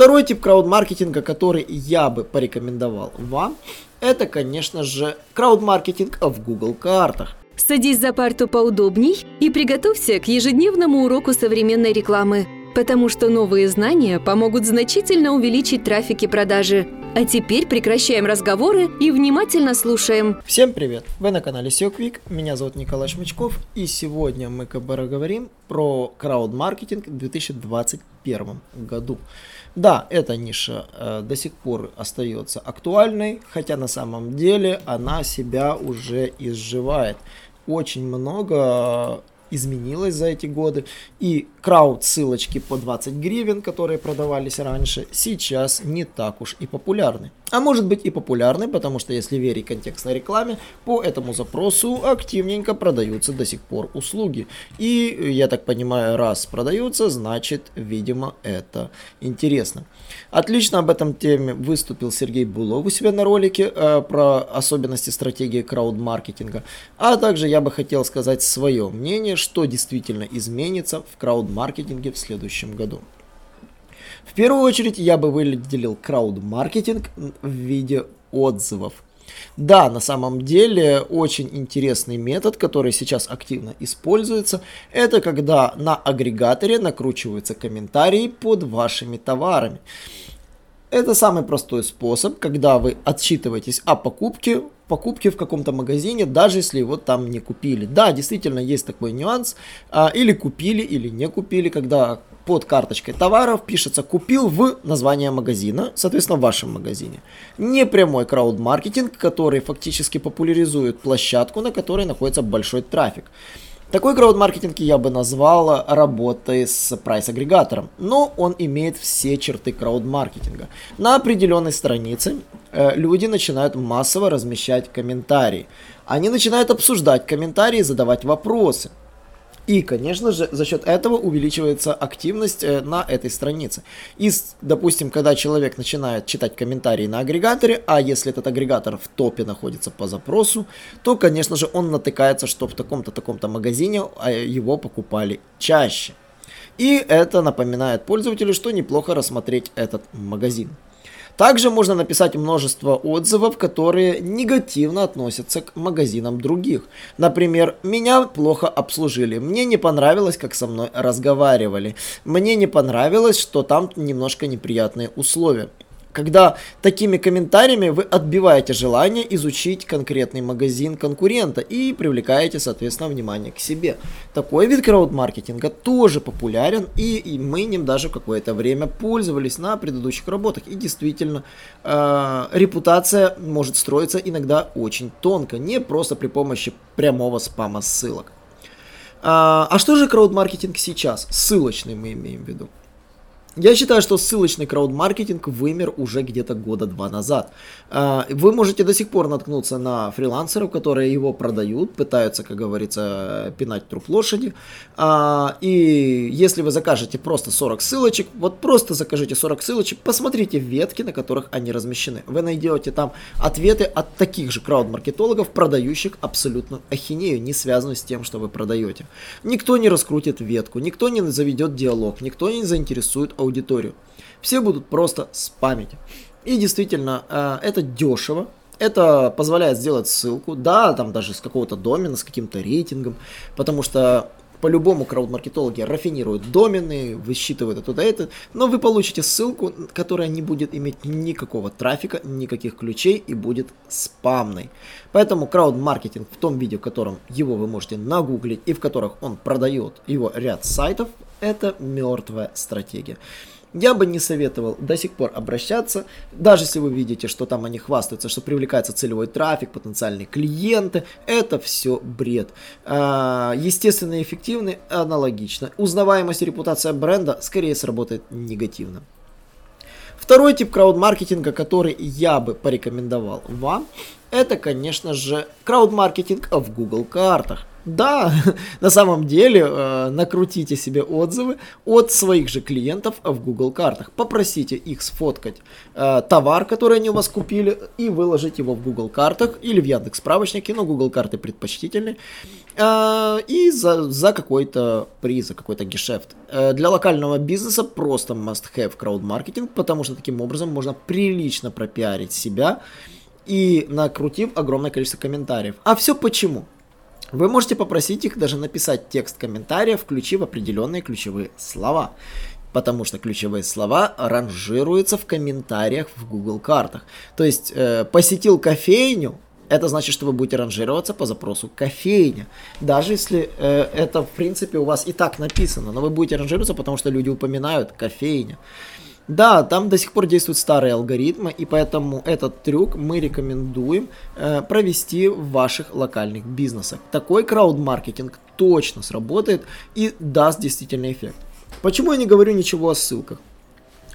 Второй тип крауд-маркетинга, который я бы порекомендовал вам, это, конечно же, крауд-маркетинг в Google картах. Садись за парту поудобней и приготовься к ежедневному уроку современной рекламы, потому что новые знания помогут значительно увеличить трафик и продажи. А теперь прекращаем разговоры и внимательно слушаем. Всем привет! Вы на канале SEO Quick, меня зовут Николай Шмычков, и сегодня мы как бы говорим про крауд-маркетинг в 2021 году. Да, эта ниша э, до сих пор остается актуальной, хотя на самом деле она себя уже изживает. Очень много изменилось за эти годы. И крауд ссылочки по 20 гривен, которые продавались раньше, сейчас не так уж и популярны. А может быть и популярны, потому что если верить контекстной рекламе, по этому запросу активненько продаются до сих пор услуги. И, я так понимаю, раз продаются, значит, видимо, это интересно. Отлично об этом теме выступил Сергей Булов у себя на ролике э, про особенности стратегии крауд-маркетинга. А также я бы хотел сказать свое мнение, что действительно изменится в крауд-маркетинге в следующем году. В первую очередь я бы выделил крауд-маркетинг в виде отзывов. Да, на самом деле очень интересный метод, который сейчас активно используется, это когда на агрегаторе накручиваются комментарии под вашими товарами. Это самый простой способ, когда вы отчитываетесь о покупке, покупке в каком-то магазине, даже если его там не купили. Да, действительно есть такой нюанс. А, или купили, или не купили, когда под карточкой товаров пишется «купил в» название магазина, соответственно, в вашем магазине. Не прямой крауд-маркетинг, который фактически популяризует площадку, на которой находится большой трафик. Такой крауд-маркетинг я бы назвал работой с прайс-агрегатором, но он имеет все черты крауд-маркетинга. На определенной странице э, люди начинают массово размещать комментарии. Они начинают обсуждать комментарии, задавать вопросы. И, конечно же, за счет этого увеличивается активность э, на этой странице. И, допустим, когда человек начинает читать комментарии на агрегаторе, а если этот агрегатор в топе находится по запросу, то, конечно же, он натыкается, что в таком-то таком-то магазине а, его покупали чаще. И это напоминает пользователю, что неплохо рассмотреть этот магазин. Также можно написать множество отзывов, которые негативно относятся к магазинам других. Например, меня плохо обслужили, мне не понравилось, как со мной разговаривали, мне не понравилось, что там немножко неприятные условия когда такими комментариями вы отбиваете желание изучить конкретный магазин конкурента и привлекаете, соответственно, внимание к себе. Такой вид крауд-маркетинга тоже популярен, и, и мы ним даже какое-то время пользовались на предыдущих работах. И действительно, э, репутация может строиться иногда очень тонко, не просто при помощи прямого спама ссылок. А, а что же крауд-маркетинг сейчас? Ссылочный мы имеем в виду. Я считаю, что ссылочный крауд-маркетинг вымер уже где-то года два назад. А, вы можете до сих пор наткнуться на фрилансеров, которые его продают, пытаются, как говорится, пинать труп лошади. А, и если вы закажете просто 40 ссылочек, вот просто закажите 40 ссылочек, посмотрите ветки, на которых они размещены. Вы найдете там ответы от таких же крауд-маркетологов, продающих абсолютно ахинею, не связанную с тем, что вы продаете. Никто не раскрутит ветку, никто не заведет диалог, никто не заинтересует аудиторию. Все будут просто спамить. И действительно, э, это дешево, это позволяет сделать ссылку, да, там даже с какого-то домена, с каким-то рейтингом, потому что по-любому крауд-маркетологи рафинируют домены, высчитывают это туда это, но вы получите ссылку, которая не будет иметь никакого трафика, никаких ключей и будет спамной. Поэтому крауд-маркетинг в том виде, в котором его вы можете нагуглить и в которых он продает его ряд сайтов, это мертвая стратегия. Я бы не советовал до сих пор обращаться, даже если вы видите, что там они хвастаются, что привлекается целевой трафик, потенциальные клиенты, это все бред. А, естественно эффективный аналогично. Узнаваемость и репутация бренда скорее сработает негативно. Второй тип крауд-маркетинга, который я бы порекомендовал вам, это, конечно же, крауд-маркетинг в Google картах. Да, на самом деле э, накрутите себе отзывы от своих же клиентов в Google картах. Попросите их сфоткать э, товар, который они у вас купили, и выложить его в Google картах или в Яндекс справочнике, но Google карты предпочтительны. Э, и за, за какой-то приз, за какой-то гешефт. Для локального бизнеса просто must-have крауд-маркетинг, потому что таким образом можно прилично пропиарить себя и накрутив огромное количество комментариев. А все почему? Вы можете попросить их даже написать текст комментария, включив определенные ключевые слова. Потому что ключевые слова ранжируются в комментариях в Google картах. То есть э, посетил кофейню, это значит, что вы будете ранжироваться по запросу кофейня. Даже если э, это, в принципе, у вас и так написано, но вы будете ранжироваться, потому что люди упоминают кофейня. Да, там до сих пор действуют старые алгоритмы, и поэтому этот трюк мы рекомендуем э, провести в ваших локальных бизнесах. Такой крауд-маркетинг точно сработает и даст действительный эффект. Почему я не говорю ничего о ссылках?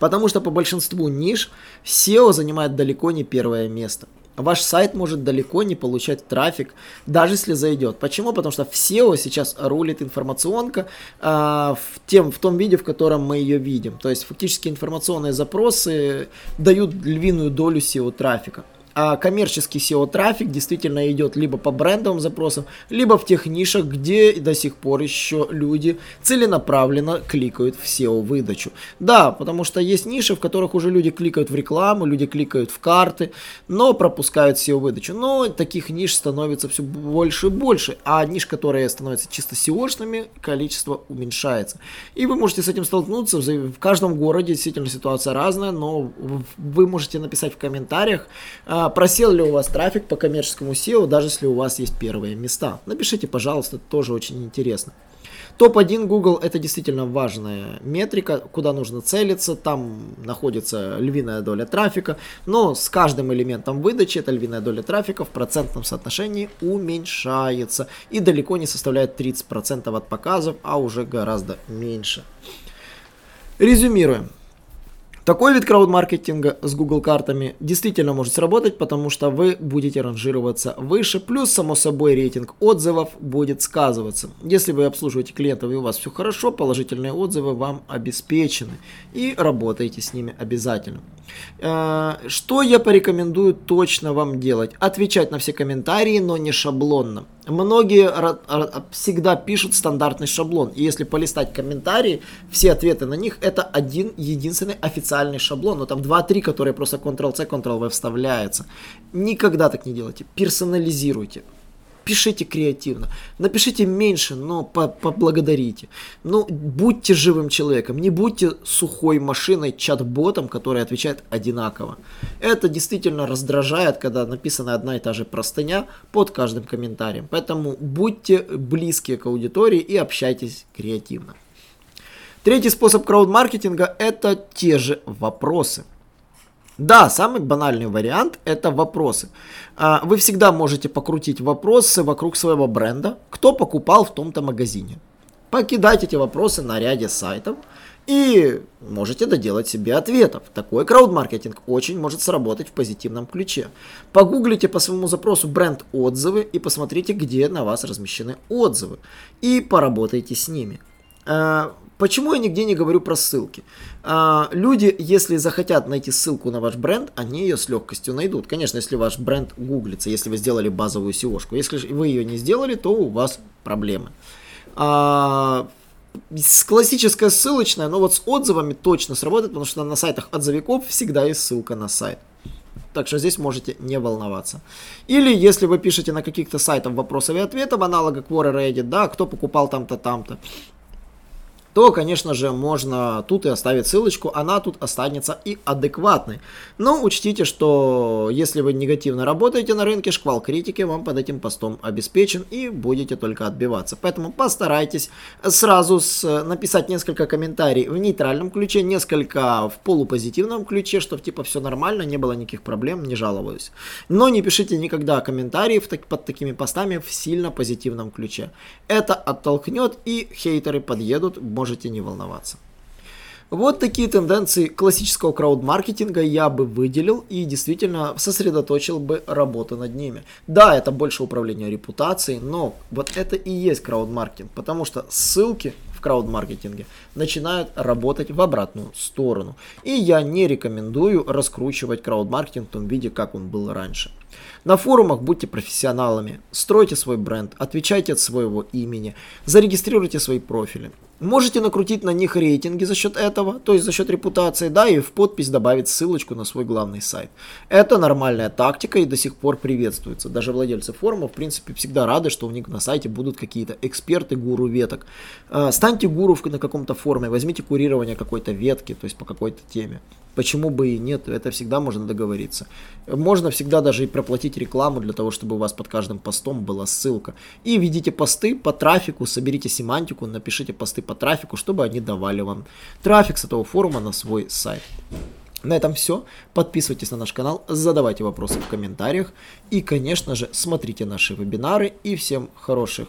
Потому что по большинству ниш SEO занимает далеко не первое место ваш сайт может далеко не получать трафик, даже если зайдет. Почему? Потому что в SEO сейчас рулит информационка э, в, тем, в том виде, в котором мы ее видим. То есть фактически информационные запросы дают львиную долю SEO трафика а коммерческий SEO-трафик действительно идет либо по брендовым запросам, либо в тех нишах, где до сих пор еще люди целенаправленно кликают в SEO-выдачу. Да, потому что есть ниши, в которых уже люди кликают в рекламу, люди кликают в карты, но пропускают SEO-выдачу. Но таких ниш становится все больше и больше, а ниш, которые становятся чисто SEO-шными, количество уменьшается. И вы можете с этим столкнуться, в каждом городе действительно ситуация разная, но вы можете написать в комментариях, а, просел ли у вас трафик по коммерческому SEO, даже если у вас есть первые места. Напишите, пожалуйста, тоже очень интересно. Топ-1 Google это действительно важная метрика, куда нужно целиться, там находится львиная доля трафика, но с каждым элементом выдачи эта львиная доля трафика в процентном соотношении уменьшается и далеко не составляет 30% от показов, а уже гораздо меньше. Резюмируем. Такой вид крауд-маркетинга с Google картами действительно может сработать, потому что вы будете ранжироваться выше, плюс, само собой, рейтинг отзывов будет сказываться. Если вы обслуживаете клиентов и у вас все хорошо, положительные отзывы вам обеспечены и работаете с ними обязательно. Э, что я порекомендую точно вам делать? Отвечать на все комментарии, но не шаблонно. Многие всегда пишут стандартный шаблон. И если полистать комментарии, все ответы на них это один единственный официальный шаблон. Но там 2-3, которые просто Ctrl-C, Ctrl-V вставляются. Никогда так не делайте. Персонализируйте пишите креативно. Напишите меньше, но поблагодарите. Ну, будьте живым человеком, не будьте сухой машиной, чат-ботом, который отвечает одинаково. Это действительно раздражает, когда написана одна и та же простыня под каждым комментарием. Поэтому будьте близкие к аудитории и общайтесь креативно. Третий способ крауд-маркетинга – это те же вопросы – да, самый банальный вариант это вопросы. А, вы всегда можете покрутить вопросы вокруг своего бренда, кто покупал в том-то магазине. Покидать эти вопросы на ряде сайтов и можете доделать себе ответов. Такой крауд-маркетинг очень может сработать в позитивном ключе. Погуглите по своему запросу бренд отзывы и посмотрите, где на вас размещены отзывы. И поработайте с ними. А, Почему я нигде не говорю про ссылки? А, люди, если захотят найти ссылку на ваш бренд, они ее с легкостью найдут. Конечно, если ваш бренд гуглится, если вы сделали базовую SEO-шку. Если вы ее не сделали, то у вас проблемы. А, с классическая ссылочная, но вот с отзывами точно сработает, потому что на сайтах отзывиков всегда есть ссылка на сайт. Так что здесь можете не волноваться. Или если вы пишете на каких-то сайтах вопросов и ответов, аналога Quora Reddit, да, кто покупал там-то, там-то, то, конечно же, можно тут и оставить ссылочку, она тут останется и адекватной. Но учтите, что если вы негативно работаете на рынке, шквал критики вам под этим постом обеспечен и будете только отбиваться. Поэтому постарайтесь сразу с, написать несколько комментариев в нейтральном ключе, несколько в полупозитивном ключе, что типа все нормально, не было никаких проблем, не жаловаюсь. Но не пишите никогда комментарии под такими постами в сильно позитивном ключе. Это оттолкнет и хейтеры подъедут, может можете не волноваться. Вот такие тенденции классического крауд-маркетинга я бы выделил и действительно сосредоточил бы работу над ними. Да, это больше управление репутацией, но вот это и есть крауд-маркетинг, потому что ссылки в крауд-маркетинге начинают работать в обратную сторону. И я не рекомендую раскручивать крауд-маркетинг в том виде, как он был раньше. На форумах будьте профессионалами, стройте свой бренд, отвечайте от своего имени, зарегистрируйте свои профили. Можете накрутить на них рейтинги за счет этого, то есть за счет репутации, да, и в подпись добавить ссылочку на свой главный сайт. Это нормальная тактика и до сих пор приветствуется. Даже владельцы форума, в принципе, всегда рады, что у них на сайте будут какие-то эксперты, гуру веток. Э, станьте гуру на каком-то форуме, возьмите курирование какой-то ветки, то есть по какой-то теме. Почему бы и нет, это всегда можно договориться. Можно всегда даже и проплатить рекламу для того, чтобы у вас под каждым постом была ссылка. И ведите посты по трафику, соберите семантику, напишите посты по трафику, чтобы они давали вам трафик с этого форума на свой сайт. На этом все. Подписывайтесь на наш канал, задавайте вопросы в комментариях и, конечно же, смотрите наши вебинары и всем хороших